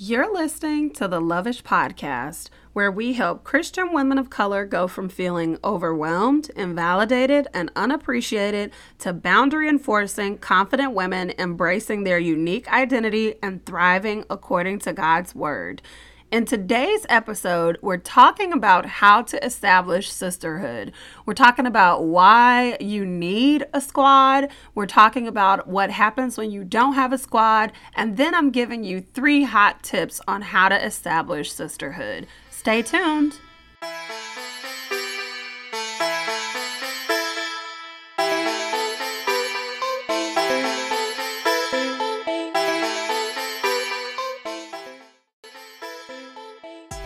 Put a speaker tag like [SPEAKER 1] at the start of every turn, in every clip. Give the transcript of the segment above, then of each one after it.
[SPEAKER 1] You're listening to the Loveish Podcast, where we help Christian women of color go from feeling overwhelmed, invalidated, and unappreciated to boundary enforcing, confident women embracing their unique identity and thriving according to God's Word. In today's episode, we're talking about how to establish sisterhood. We're talking about why you need a squad. We're talking about what happens when you don't have a squad. And then I'm giving you three hot tips on how to establish sisterhood. Stay tuned.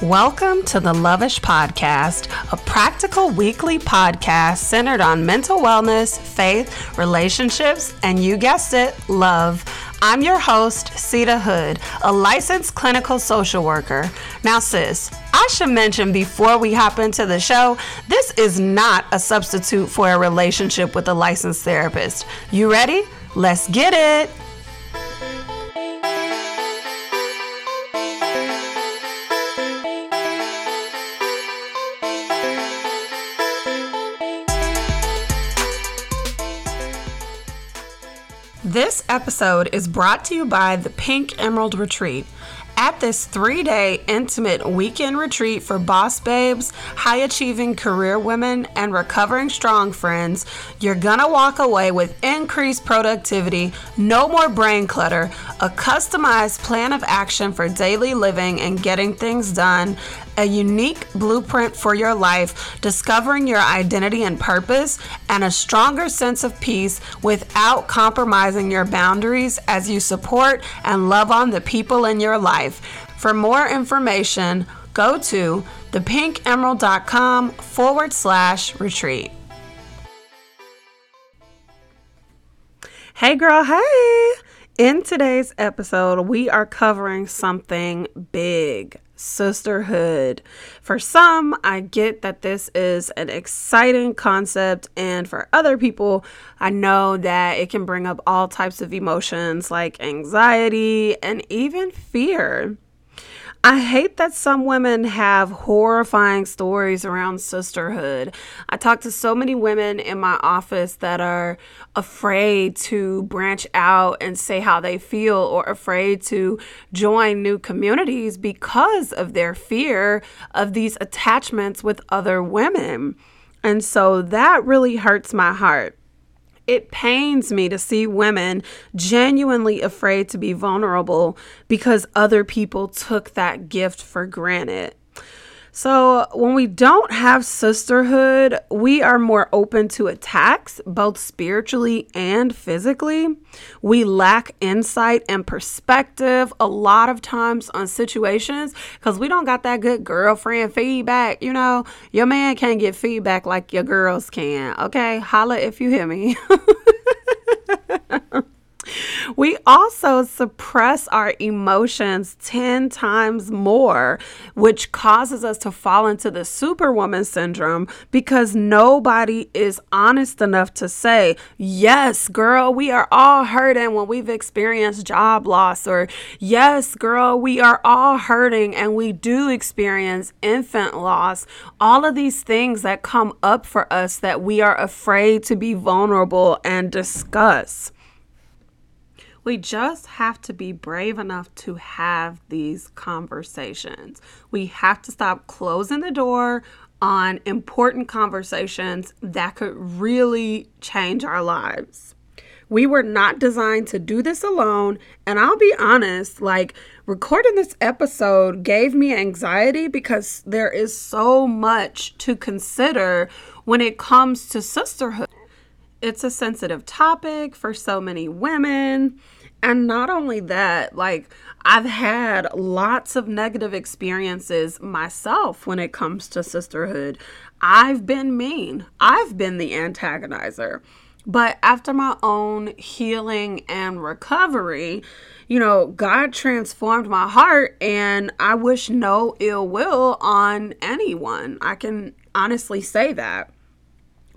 [SPEAKER 1] Welcome to the Loveish Podcast, a practical weekly podcast centered on mental wellness, faith, relationships, and you guessed it, love. I'm your host, Seida Hood, a licensed clinical social worker. Now, sis, I should mention before we hop into the show, this is not a substitute for a relationship with a licensed therapist. You ready? Let's get it. This episode is brought to you by the Pink Emerald Retreat. At this three day intimate weekend retreat for boss babes, high achieving career women, and recovering strong friends, you're gonna walk away with increased productivity, no more brain clutter, a customized plan of action for daily living and getting things done, a unique blueprint for your life, discovering your identity and purpose, and a stronger sense of peace without compromising your boundaries as you support and love on the people in your life. For more information, go to thepinkemerald.com forward slash retreat. Hey, girl, hey! In today's episode, we are covering something big sisterhood. For some, I get that this is an exciting concept, and for other people, I know that it can bring up all types of emotions like anxiety and even fear. I hate that some women have horrifying stories around sisterhood. I talk to so many women in my office that are afraid to branch out and say how they feel or afraid to join new communities because of their fear of these attachments with other women. And so that really hurts my heart. It pains me to see women genuinely afraid to be vulnerable because other people took that gift for granted. So, when we don't have sisterhood, we are more open to attacks, both spiritually and physically. We lack insight and perspective a lot of times on situations because we don't got that good girlfriend feedback. You know, your man can't get feedback like your girls can. Okay, holla if you hear me. We also suppress our emotions 10 times more, which causes us to fall into the superwoman syndrome because nobody is honest enough to say, Yes, girl, we are all hurting when we've experienced job loss, or Yes, girl, we are all hurting and we do experience infant loss. All of these things that come up for us that we are afraid to be vulnerable and discuss. We just have to be brave enough to have these conversations. We have to stop closing the door on important conversations that could really change our lives. We were not designed to do this alone. And I'll be honest, like recording this episode gave me anxiety because there is so much to consider when it comes to sisterhood. It's a sensitive topic for so many women. And not only that, like I've had lots of negative experiences myself when it comes to sisterhood. I've been mean, I've been the antagonizer. But after my own healing and recovery, you know, God transformed my heart, and I wish no ill will on anyone. I can honestly say that.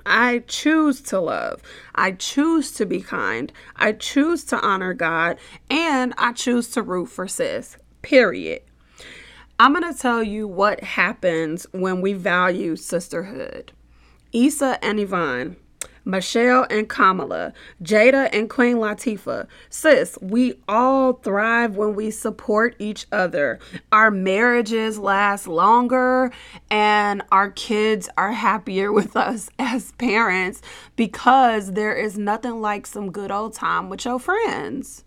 [SPEAKER 1] I choose to love. I choose to be kind. I choose to honor God. And I choose to root for sis. period. I'm going to tell you what happens when we value sisterhood. Issa and Yvonne, Michelle and Kamala, Jada and Queen Latifah. Sis, we all thrive when we support each other. Our marriages last longer and our kids are happier with us as parents because there is nothing like some good old time with your friends.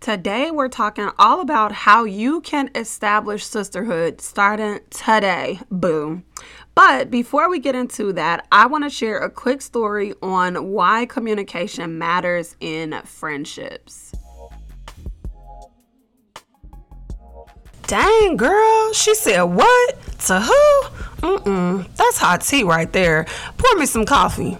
[SPEAKER 1] Today, we're talking all about how you can establish sisterhood starting today. Boom. But before we get into that, I want to share a quick story on why communication matters in friendships. Dang, girl, she said what? To who? Mm-mm, that's hot tea right there. Pour me some coffee.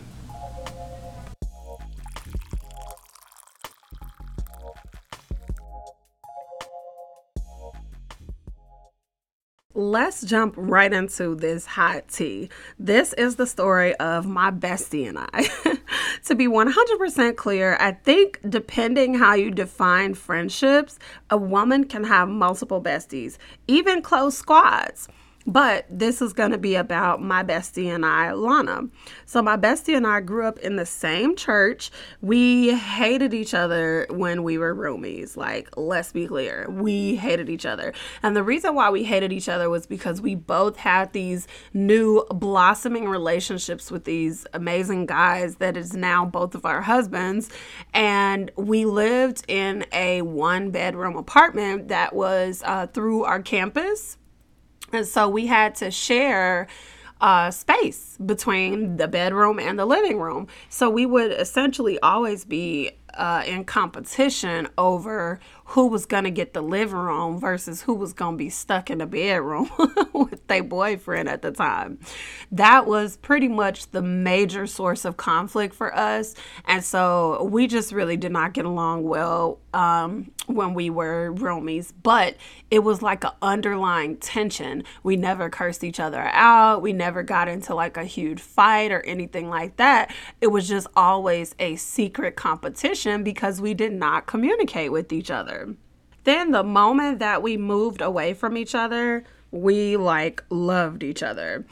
[SPEAKER 1] Let's jump right into this hot tea. This is the story of my bestie and I. to be 100% clear, I think depending how you define friendships, a woman can have multiple besties, even close squads. But this is going to be about my bestie and I, Lana. So, my bestie and I grew up in the same church. We hated each other when we were roomies. Like, let's be clear, we hated each other. And the reason why we hated each other was because we both had these new blossoming relationships with these amazing guys that is now both of our husbands. And we lived in a one bedroom apartment that was uh, through our campus and so we had to share uh, space between the bedroom and the living room. So we would essentially always be uh, in competition over who was going to get the living room versus who was going to be stuck in the bedroom with their boyfriend at the time. That was pretty much the major source of conflict for us. And so we just really did not get along well um, when we were roomies. But it was like an underlying tension. We never cursed each other out, we never got into like a huge fight or anything like that. It was just always a secret competition because we did not communicate with each other. Then the moment that we moved away from each other, we like loved each other.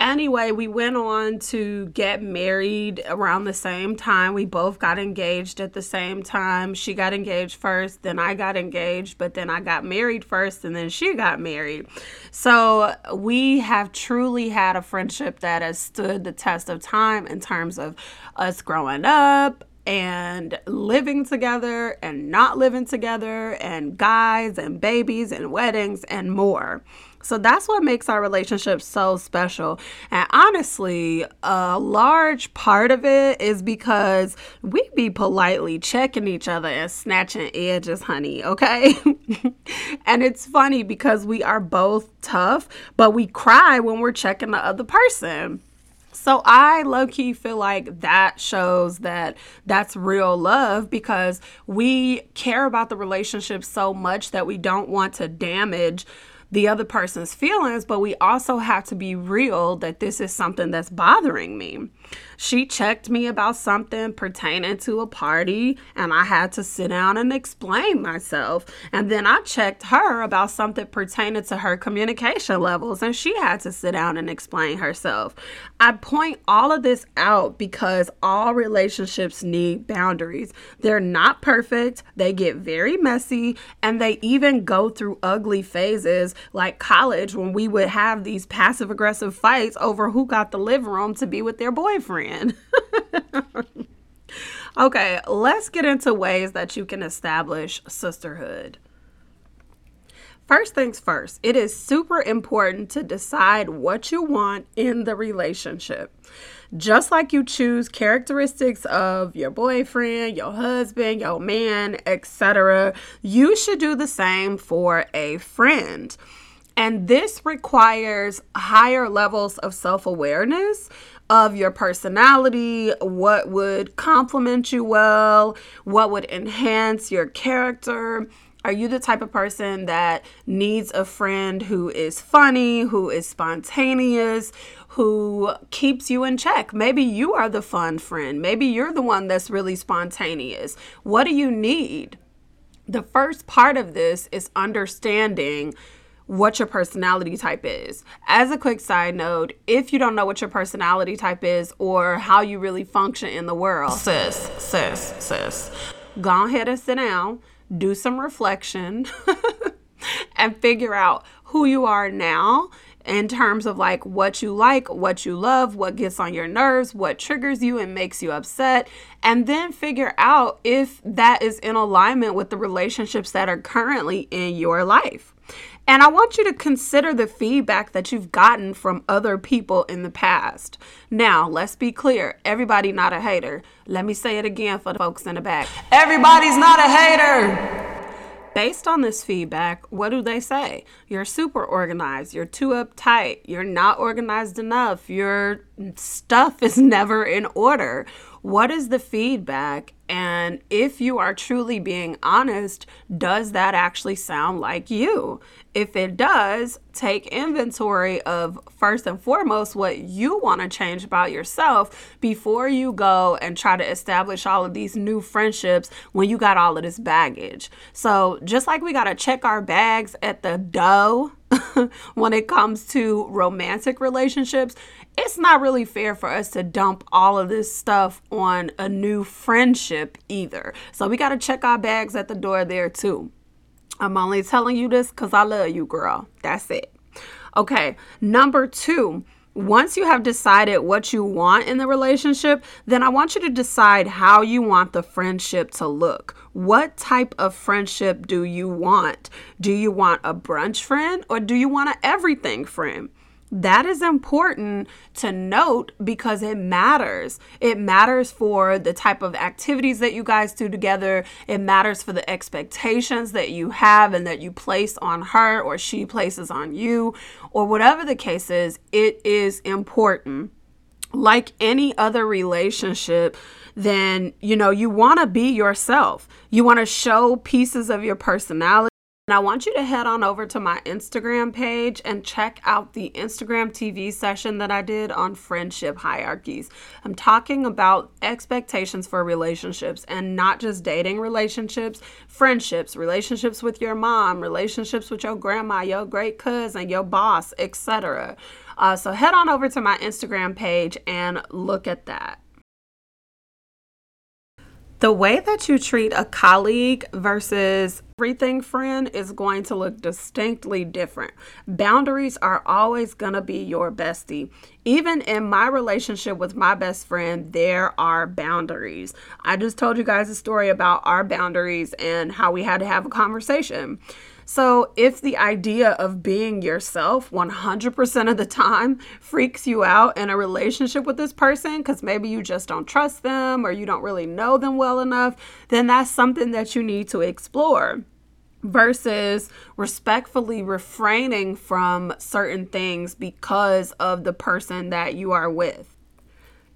[SPEAKER 1] Anyway, we went on to get married around the same time. We both got engaged at the same time. She got engaged first, then I got engaged, but then I got married first, and then she got married. So we have truly had a friendship that has stood the test of time in terms of us growing up, and living together and not living together and guys and babies and weddings and more. So that's what makes our relationship so special. And honestly, a large part of it is because we be politely checking each other and snatching edges, honey, okay? and it's funny because we are both tough, but we cry when we're checking the other person. So I low key feel like that shows that that's real love because we care about the relationship so much that we don't want to damage the other person's feelings, but we also have to be real that this is something that's bothering me. She checked me about something pertaining to a party, and I had to sit down and explain myself. And then I checked her about something pertaining to her communication levels, and she had to sit down and explain herself. I point all of this out because all relationships need boundaries. They're not perfect, they get very messy, and they even go through ugly phases like college when we would have these passive aggressive fights over who got the living room to be with their boyfriend. okay, let's get into ways that you can establish sisterhood. First things first, it is super important to decide what you want in the relationship. Just like you choose characteristics of your boyfriend, your husband, your man, etc., you should do the same for a friend. And this requires higher levels of self awareness of your personality, what would complement you well, what would enhance your character. Are you the type of person that needs a friend who is funny, who is spontaneous, who keeps you in check? Maybe you are the fun friend. Maybe you're the one that's really spontaneous. What do you need? The first part of this is understanding what your personality type is. As a quick side note, if you don't know what your personality type is or how you really function in the world, sis, sis, sis, go ahead and sit down, do some reflection, and figure out who you are now in terms of like what you like, what you love, what gets on your nerves, what triggers you and makes you upset, and then figure out if that is in alignment with the relationships that are currently in your life. And I want you to consider the feedback that you've gotten from other people in the past. Now, let's be clear everybody not a hater. Let me say it again for the folks in the back. Everybody's not a hater. Based on this feedback, what do they say? You're super organized, you're too uptight, you're not organized enough, your stuff is never in order. What is the feedback? And if you are truly being honest, does that actually sound like you? If it does, take inventory of first and foremost what you want to change about yourself before you go and try to establish all of these new friendships when you got all of this baggage. So, just like we got to check our bags at the dough when it comes to romantic relationships, it's not really fair for us to dump all of this stuff on a new friendship either. So, we got to check our bags at the door there too. I'm only telling you this because I love you, girl. That's it. Okay, number two, once you have decided what you want in the relationship, then I want you to decide how you want the friendship to look. What type of friendship do you want? Do you want a brunch friend or do you want an everything friend? That is important to note because it matters. It matters for the type of activities that you guys do together. It matters for the expectations that you have and that you place on her or she places on you, or whatever the case is. It is important. Like any other relationship, then you know you want to be yourself. You want to show pieces of your personality and I want you to head on over to my Instagram page and check out the Instagram TV session that I did on friendship hierarchies. I'm talking about expectations for relationships and not just dating relationships, friendships, relationships with your mom, relationships with your grandma, your great cousin, your boss, etc. Uh, so head on over to my Instagram page and look at that. The way that you treat a colleague versus everything friend is going to look distinctly different. Boundaries are always going to be your bestie. Even in my relationship with my best friend, there are boundaries. I just told you guys a story about our boundaries and how we had to have a conversation. So, if the idea of being yourself 100% of the time freaks you out in a relationship with this person because maybe you just don't trust them or you don't really know them well enough, then that's something that you need to explore versus respectfully refraining from certain things because of the person that you are with.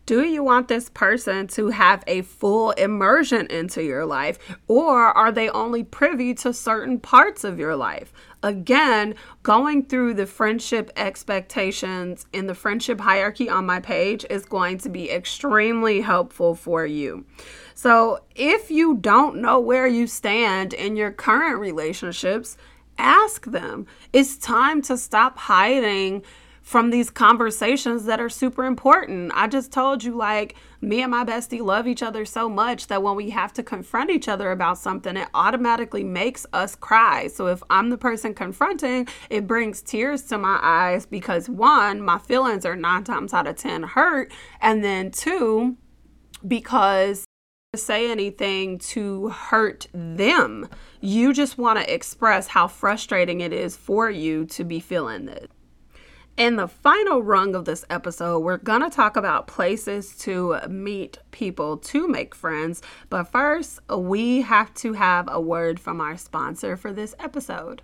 [SPEAKER 1] Do you want this person to have a full immersion into your life, or are they only privy to certain parts of your life? Again, going through the friendship expectations in the friendship hierarchy on my page is going to be extremely helpful for you. So, if you don't know where you stand in your current relationships, ask them. It's time to stop hiding from these conversations that are super important. I just told you, like, me and my bestie love each other so much that when we have to confront each other about something, it automatically makes us cry. So if I'm the person confronting, it brings tears to my eyes because one, my feelings are nine times out of 10 hurt. And then two, because to say anything to hurt them. You just want to express how frustrating it is for you to be feeling this. In the final rung of this episode, we're going to talk about places to meet people to make friends. But first, we have to have a word from our sponsor for this episode.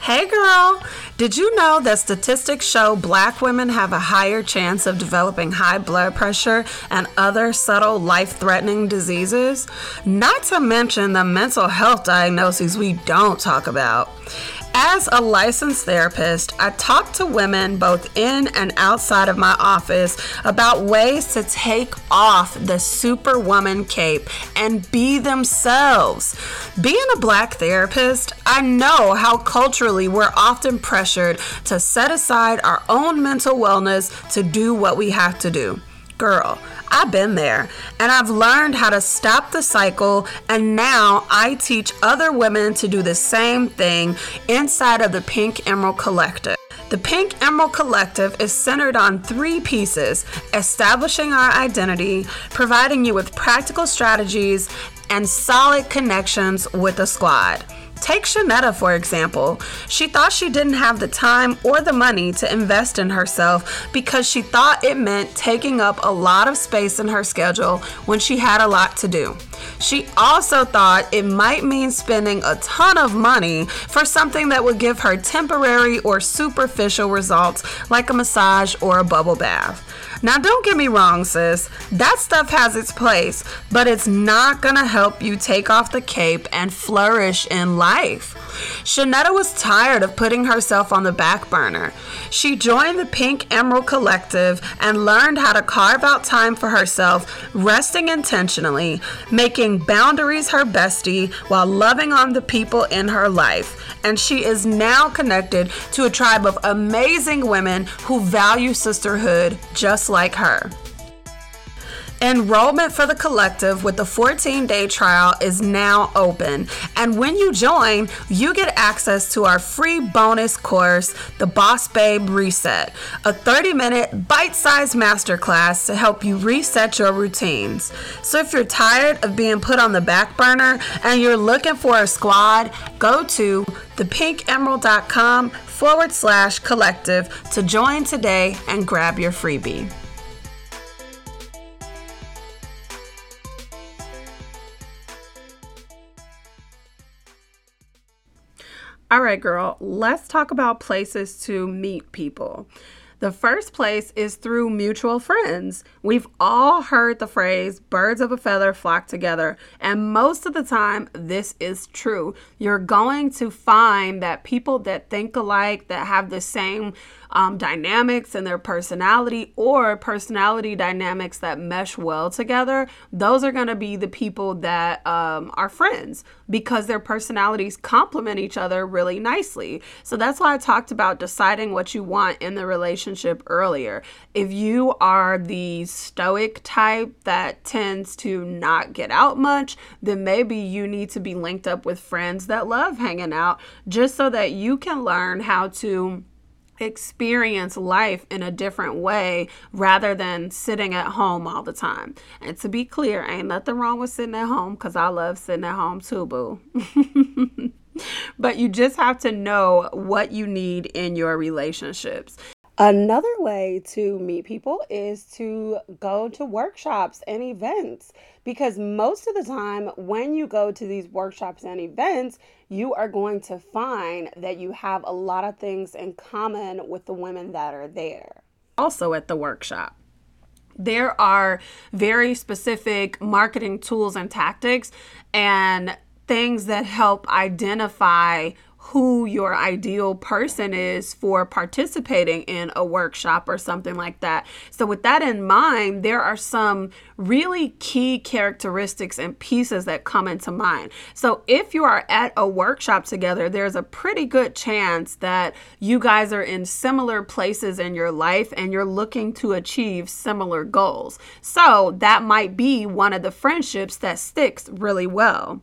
[SPEAKER 1] Hey girl, did you know that statistics show black women have a higher chance of developing high blood pressure and other subtle life threatening diseases? Not to mention the mental health diagnoses we don't talk about. As a licensed therapist, I talk to women both in and outside of my office about ways to take off the superwoman cape and be themselves. Being a black therapist, I know how culturally we're often pressured to set aside our own mental wellness to do what we have to do. Girl, I've been there and I've learned how to stop the cycle, and now I teach other women to do the same thing inside of the Pink Emerald Collective. The Pink Emerald Collective is centered on three pieces establishing our identity, providing you with practical strategies, and solid connections with the squad. Take Shanetta, for example. She thought she didn't have the time or the money to invest in herself because she thought it meant taking up a lot of space in her schedule when she had a lot to do. She also thought it might mean spending a ton of money for something that would give her temporary or superficial results like a massage or a bubble bath. Now, don't get me wrong, sis. That stuff has its place, but it's not gonna help you take off the cape and flourish in life. Shanetta was tired of putting herself on the back burner. She joined the Pink Emerald Collective and learned how to carve out time for herself, resting intentionally, making boundaries her bestie while loving on the people in her life. And she is now connected to a tribe of amazing women who value sisterhood just like her. Enrollment for the collective with the 14 day trial is now open. And when you join, you get access to our free bonus course, The Boss Babe Reset, a 30 minute bite sized masterclass to help you reset your routines. So if you're tired of being put on the back burner and you're looking for a squad, go to thepinkemerald.com forward slash collective to join today and grab your freebie. All right, girl, let's talk about places to meet people. The first place is through mutual friends. We've all heard the phrase birds of a feather flock together, and most of the time, this is true. You're going to find that people that think alike, that have the same um, dynamics and their personality or personality dynamics that mesh well together, those are going to be the people that um, are friends because their personalities complement each other really nicely. So that's why I talked about deciding what you want in the relationship earlier. If you are the stoic type that tends to not get out much, then maybe you need to be linked up with friends that love hanging out just so that you can learn how to experience life in a different way rather than sitting at home all the time. And to be clear, ain't nothing wrong with sitting at home because I love sitting at home too, boo. but you just have to know what you need in your relationships. Another way to meet people is to go to workshops and events because most of the time, when you go to these workshops and events, you are going to find that you have a lot of things in common with the women that are there. Also, at the workshop there are very specific marketing tools and tactics and things that help identify who your ideal person is for participating in a workshop or something like that. So, with that in mind, there are some really key characteristics and pieces that come into mind. So, if you are at a workshop together, there's a pretty good chance that you guys are in similar places in your life and you're looking to achieve similar goals. So, that might be one of the friendships that sticks really well.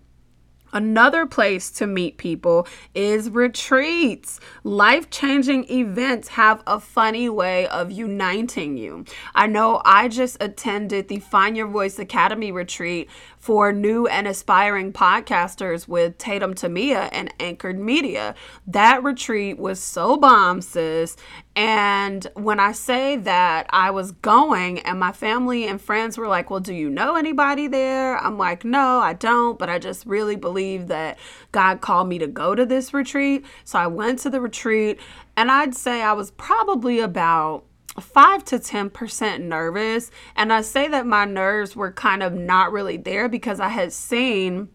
[SPEAKER 1] Another place to meet people is retreats. Life changing events have a funny way of uniting you. I know I just attended the Find Your Voice Academy retreat for new and aspiring podcasters with Tatum Temia and Anchored Media. That retreat was so bomb, sis. And when I say that I was going, and my family and friends were like, Well, do you know anybody there? I'm like, No, I don't, but I just really believe that God called me to go to this retreat. So I went to the retreat, and I'd say I was probably about 5 to 10% nervous. And I say that my nerves were kind of not really there because I had seen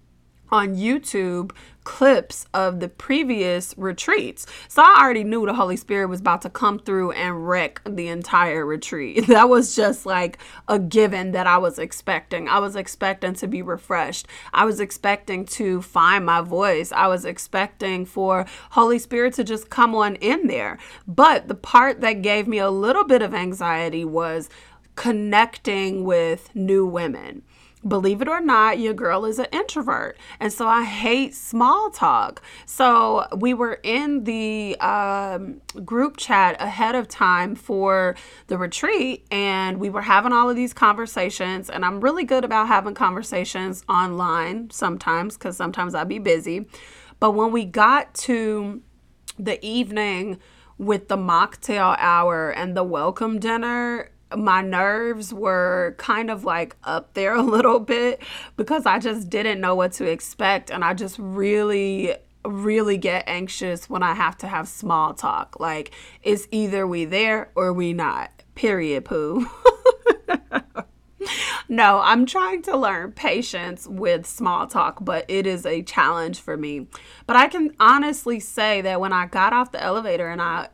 [SPEAKER 1] on YouTube clips of the previous retreats. So I already knew the Holy Spirit was about to come through and wreck the entire retreat. That was just like a given that I was expecting. I was expecting to be refreshed. I was expecting to find my voice. I was expecting for Holy Spirit to just come on in there. But the part that gave me a little bit of anxiety was connecting with new women believe it or not, your girl is an introvert. And so I hate small talk. So we were in the um, group chat ahead of time for the retreat, and we were having all of these conversations. And I'm really good about having conversations online sometimes because sometimes I'd be busy. But when we got to the evening with the mocktail hour and the welcome dinner, my nerves were kind of like up there a little bit because I just didn't know what to expect. And I just really, really get anxious when I have to have small talk. Like, it's either we there or we not. Period, poo. no, I'm trying to learn patience with small talk, but it is a challenge for me. But I can honestly say that when I got off the elevator and I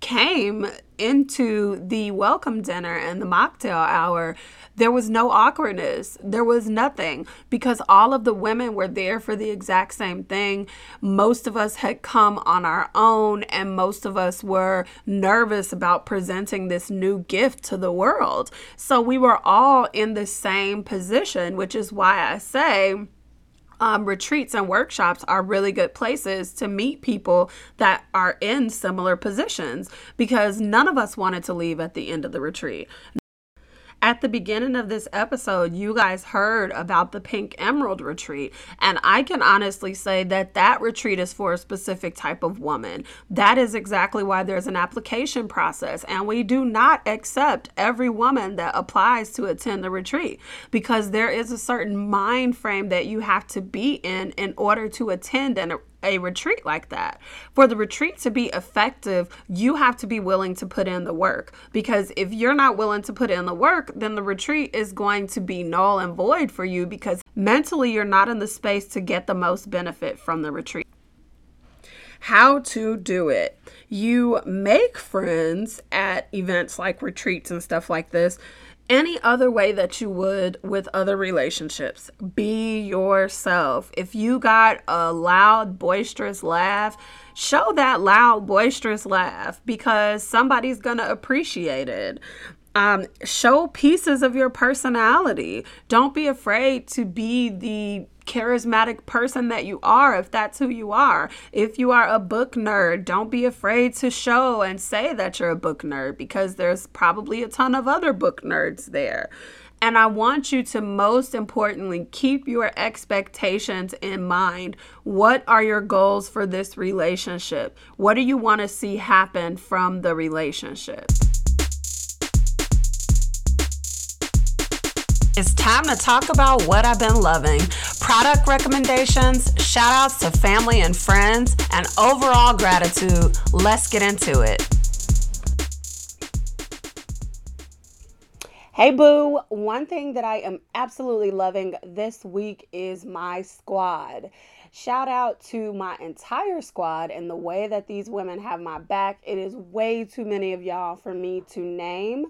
[SPEAKER 1] came into the welcome dinner and the mocktail hour, there was no awkwardness. There was nothing because all of the women were there for the exact same thing. Most of us had come on our own, and most of us were nervous about presenting this new gift to the world. So we were all in the same position, which is why I say, um, retreats and workshops are really good places to meet people that are in similar positions because none of us wanted to leave at the end of the retreat. At the beginning of this episode, you guys heard about the Pink Emerald retreat, and I can honestly say that that retreat is for a specific type of woman. That is exactly why there's an application process, and we do not accept every woman that applies to attend the retreat because there is a certain mind frame that you have to be in in order to attend an a retreat like that. For the retreat to be effective, you have to be willing to put in the work. Because if you're not willing to put in the work, then the retreat is going to be null and void for you because mentally you're not in the space to get the most benefit from the retreat. How to do it. You make friends at events like retreats and stuff like this any other way that you would with other relationships. Be yourself. If you got a loud, boisterous laugh, show that loud, boisterous laugh because somebody's going to appreciate it. Um, show pieces of your personality. Don't be afraid to be the charismatic person that you are, if that's who you are. If you are a book nerd, don't be afraid to show and say that you're a book nerd because there's probably a ton of other book nerds there. And I want you to most importantly keep your expectations in mind. What are your goals for this relationship? What do you want to see happen from the relationship? It's time to talk about what I've been loving product recommendations, shout outs to family and friends, and overall gratitude. Let's get into it. Hey, boo. One thing that I am absolutely loving this week is my squad. Shout out to my entire squad and the way that these women have my back. It is way too many of y'all for me to name.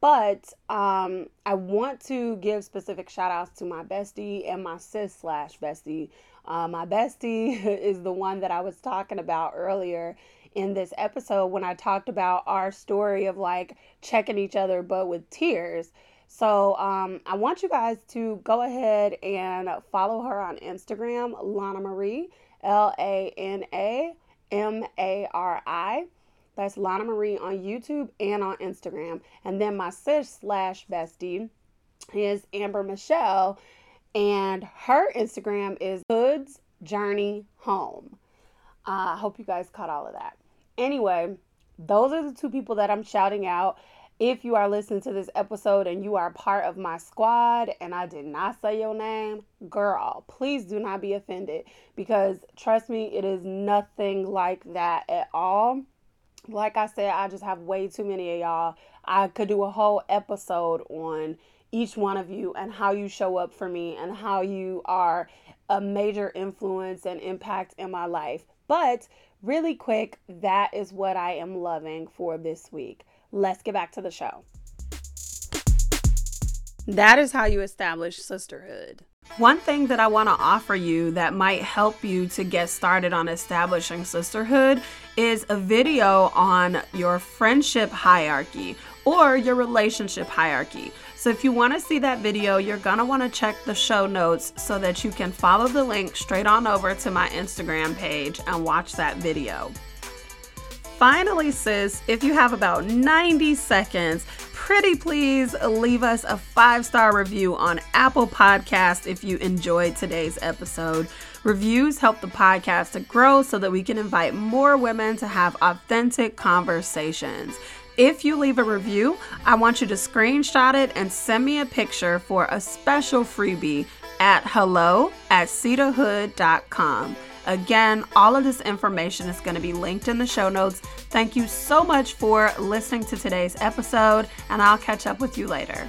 [SPEAKER 1] But um, I want to give specific shout outs to my bestie and my sis slash bestie. Uh, my bestie is the one that I was talking about earlier in this episode when I talked about our story of like checking each other but with tears. So um, I want you guys to go ahead and follow her on Instagram, Lana Marie, L A N A M A R I. That's Lana Marie on YouTube and on Instagram. And then my sis slash bestie is Amber Michelle, and her Instagram is Hood's Journey Home. Uh, I hope you guys caught all of that. Anyway, those are the two people that I'm shouting out. If you are listening to this episode and you are part of my squad and I did not say your name, girl, please do not be offended because trust me, it is nothing like that at all like I said, I just have way too many of y'all. I could do a whole episode on each one of you and how you show up for me and how you are a major influence and impact in my life. But really quick, that is what I am loving for this week. Let's get back to the show. That is how you establish sisterhood. One thing that I want to offer you that might help you to get started on establishing sisterhood is a video on your friendship hierarchy or your relationship hierarchy. So if you want to see that video, you're going to want to check the show notes so that you can follow the link straight on over to my Instagram page and watch that video. Finally, sis, if you have about 90 seconds, pretty please leave us a five star review on Apple Podcast if you enjoyed today's episode. Reviews help the podcast to grow so that we can invite more women to have authentic conversations. If you leave a review, I want you to screenshot it and send me a picture for a special freebie at hello at seidahood.com. Again, all of this information is going to be linked in the show notes. Thank you so much for listening to today's episode, and I'll catch up with you later.